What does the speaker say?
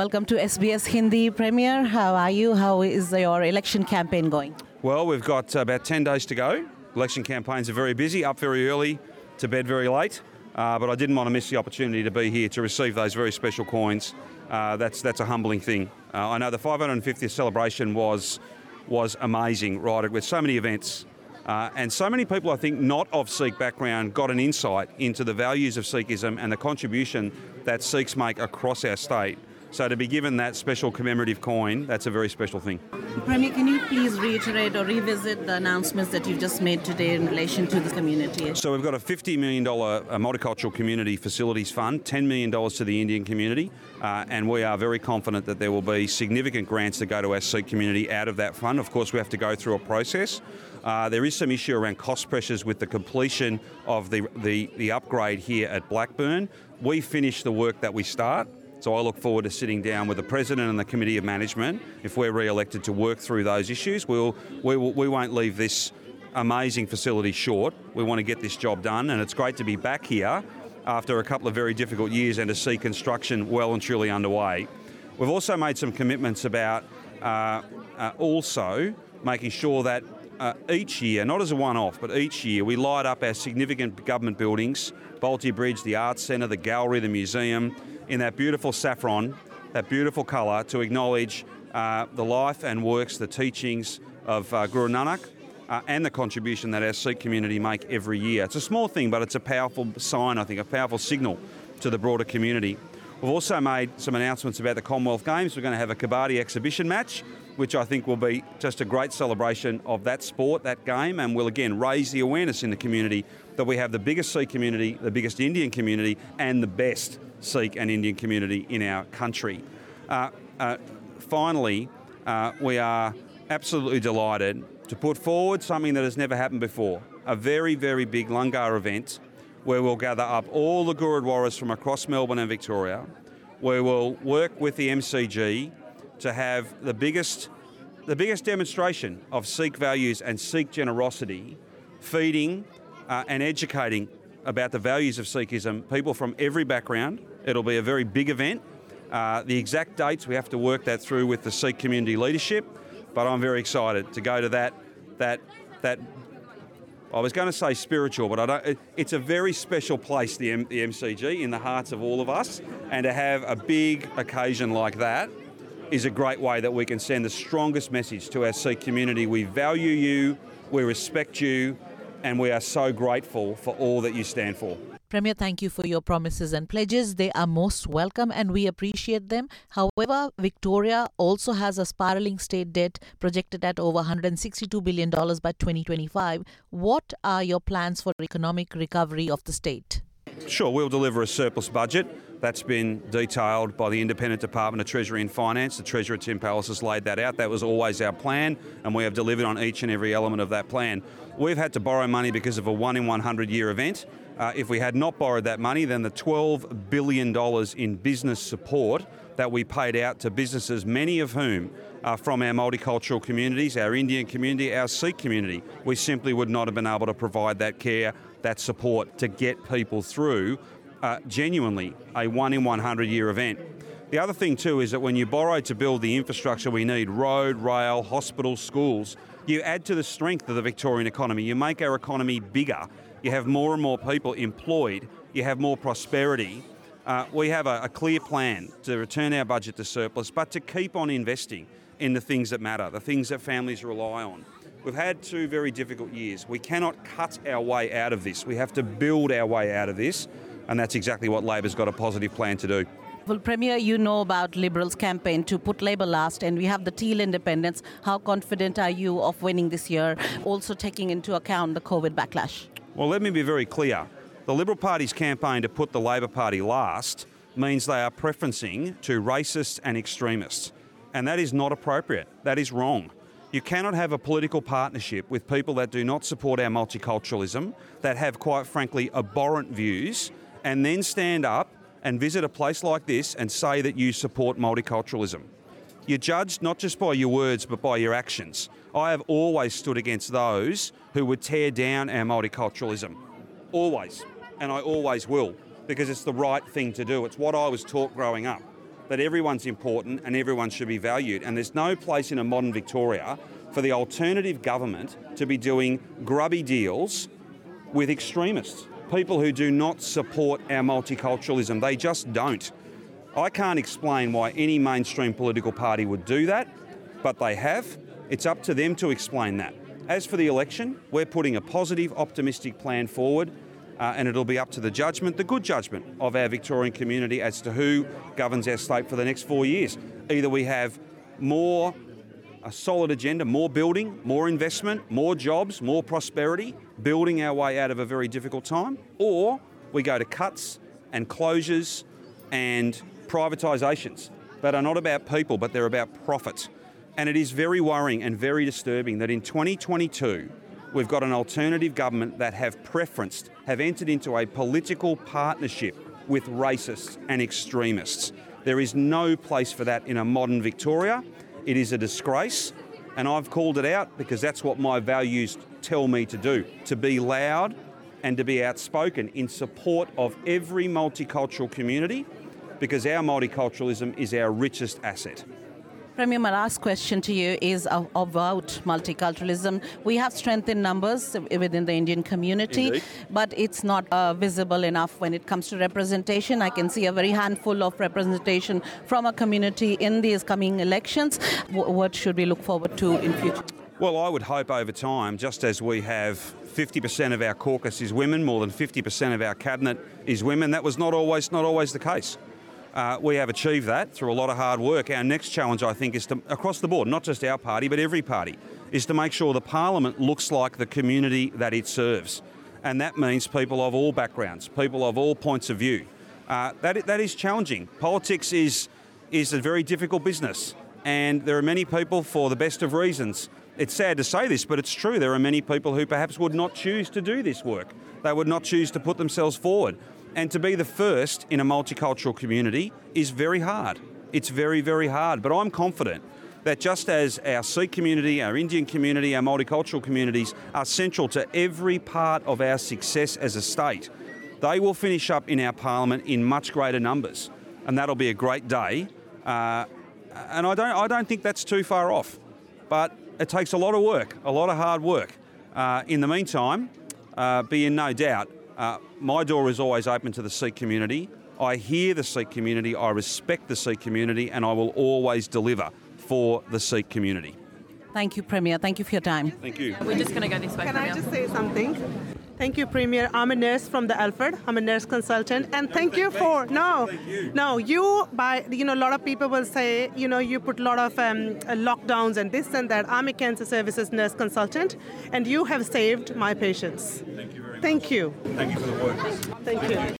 Welcome to SBS Hindi Premier. How are you? How is your election campaign going? Well, we've got about 10 days to go. Election campaigns are very busy, up very early, to bed very late. Uh, but I didn't want to miss the opportunity to be here to receive those very special coins. Uh, that's that's a humbling thing. Uh, I know the 550th celebration was was amazing, right? With so many events, uh, and so many people, I think, not of Sikh background, got an insight into the values of Sikhism and the contribution that Sikhs make across our state. So to be given that special commemorative coin, that's a very special thing. Premier, can you please reiterate or revisit the announcements that you've just made today in relation to the community? So we've got a $50 million uh, multicultural community facilities fund, $10 million to the Indian community, uh, and we are very confident that there will be significant grants to go to our Sikh community out of that fund. Of course, we have to go through a process. Uh, there is some issue around cost pressures with the completion of the, the, the upgrade here at Blackburn. We finish the work that we start. So I look forward to sitting down with the president and the committee of management if we're re-elected to work through those issues. We'll, we, we won't leave this amazing facility short. We want to get this job done, and it's great to be back here after a couple of very difficult years and to see construction well and truly underway. We've also made some commitments about uh, uh, also making sure that uh, each year, not as a one-off, but each year we light up our significant government buildings, Bolte Bridge, the Arts Centre, the Gallery, the Museum, in that beautiful saffron, that beautiful colour, to acknowledge uh, the life and works, the teachings of uh, Guru Nanak, uh, and the contribution that our Sikh community make every year. It's a small thing, but it's a powerful sign, I think, a powerful signal to the broader community. We've also made some announcements about the Commonwealth Games. We're going to have a Kabaddi exhibition match, which I think will be just a great celebration of that sport, that game, and will again raise the awareness in the community that we have the biggest Sikh community, the biggest Indian community, and the best Sikh and Indian community in our country. Uh, uh, finally, uh, we are absolutely delighted to put forward something that has never happened before a very, very big Langar event where we'll gather up all the Gurudwaras from across Melbourne and Victoria. We will work with the MCG to have the biggest, the biggest demonstration of Sikh values and Sikh generosity, feeding uh, and educating about the values of Sikhism, people from every background. It'll be a very big event. Uh, the exact dates, we have to work that through with the Sikh community leadership, but I'm very excited to go to that, that, that I was going to say spiritual, but I don't. It's a very special place, the, M, the MCG, in the hearts of all of us, and to have a big occasion like that is a great way that we can send the strongest message to our Sikh community. We value you, we respect you, and we are so grateful for all that you stand for. Premier, thank you for your promises and pledges. They are most welcome and we appreciate them. However, Victoria also has a spiraling state debt projected at over $162 billion by 2025. What are your plans for economic recovery of the state? Sure, we'll deliver a surplus budget. That's been detailed by the Independent Department of Treasury and Finance. The Treasurer Tim Pallas has laid that out. That was always our plan, and we have delivered on each and every element of that plan. We've had to borrow money because of a one in 100 year event. Uh, if we had not borrowed that money, then the $12 billion in business support that we paid out to businesses, many of whom are from our multicultural communities, our Indian community, our Sikh community, we simply would not have been able to provide that care, that support to get people through uh, genuinely a one in 100 year event. The other thing, too, is that when you borrow to build the infrastructure we need road, rail, hospitals, schools you add to the strength of the Victorian economy. You make our economy bigger. You have more and more people employed. You have more prosperity. Uh, we have a, a clear plan to return our budget to surplus, but to keep on investing in the things that matter, the things that families rely on. We've had two very difficult years. We cannot cut our way out of this. We have to build our way out of this, and that's exactly what Labor's got a positive plan to do. Well, Premier, you know about Liberals' campaign to put Labor last, and we have the Teal independents. How confident are you of winning this year, also taking into account the COVID backlash? Well, let me be very clear. The Liberal Party's campaign to put the Labor Party last means they are preferencing to racists and extremists. And that is not appropriate. That is wrong. You cannot have a political partnership with people that do not support our multiculturalism, that have, quite frankly, abhorrent views, and then stand up and visit a place like this and say that you support multiculturalism. You're judged not just by your words but by your actions. I have always stood against those who would tear down our multiculturalism. Always. And I always will because it's the right thing to do. It's what I was taught growing up. that everyone's important and everyone should be valued. And there's no place in a modern Victoria for the alternative government to be doing grubby deals with extremists, people who do not support our multiculturalism. They just don't. I can't explain why any mainstream political party would do that, but they have. It's up to them to explain that. As for the election, we're putting a positive, optimistic plan forward, uh, and it'll be up to the judgment, the good judgment of our Victorian community as to who governs our state for the next four years. Either we have more a solid agenda, more building, more investment, more jobs, more prosperity, building our way out of a very difficult time, or we go to cuts and closures and privatisations that are not about people but they're about profit. And it is very worrying and very disturbing that in 2022 we've got an alternative government that have preferenced, have entered into a political partnership with racists and extremists. There is no place for that in a modern Victoria. It is a disgrace, and I've called it out because that's what my values tell me to do to be loud and to be outspoken in support of every multicultural community because our multiculturalism is our richest asset. Premier, my last question to you is about multiculturalism. We have strength in numbers within the Indian community, Indeed. but it's not uh, visible enough when it comes to representation. I can see a very handful of representation from a community in these coming elections. W- what should we look forward to in future? Well, I would hope over time, just as we have 50% of our caucus is women, more than 50% of our cabinet is women. That was not always not always the case. Uh, we have achieved that through a lot of hard work. Our next challenge, I think, is to across the board, not just our party, but every party, is to make sure the parliament looks like the community that it serves, and that means people of all backgrounds, people of all points of view. Uh, that that is challenging. Politics is is a very difficult business, and there are many people, for the best of reasons. It's sad to say this, but it's true. There are many people who perhaps would not choose to do this work. They would not choose to put themselves forward. And to be the first in a multicultural community is very hard. It's very, very hard. But I'm confident that just as our Sikh community, our Indian community, our multicultural communities are central to every part of our success as a state, they will finish up in our parliament in much greater numbers. And that'll be a great day. Uh, and I don't, I don't think that's too far off. But it takes a lot of work, a lot of hard work. Uh, in the meantime, uh, be in no doubt, uh, my door is always open to the Sikh community. I hear the Sikh community, I respect the Sikh community, and I will always deliver for the Sikh community. Thank you, Premier. Thank you for your time. Thank you. We're just going to go this way. Can I just say something? Thank you, Premier. I'm a nurse from the Alfred. I'm a nurse consultant, and thank you for no, no. You by you know a lot of people will say you know you put a lot of um, uh, lockdowns and this and that. I'm a cancer services nurse consultant, and you have saved my patients. Thank you very much. Thank you. Thank you for the work. Thank you.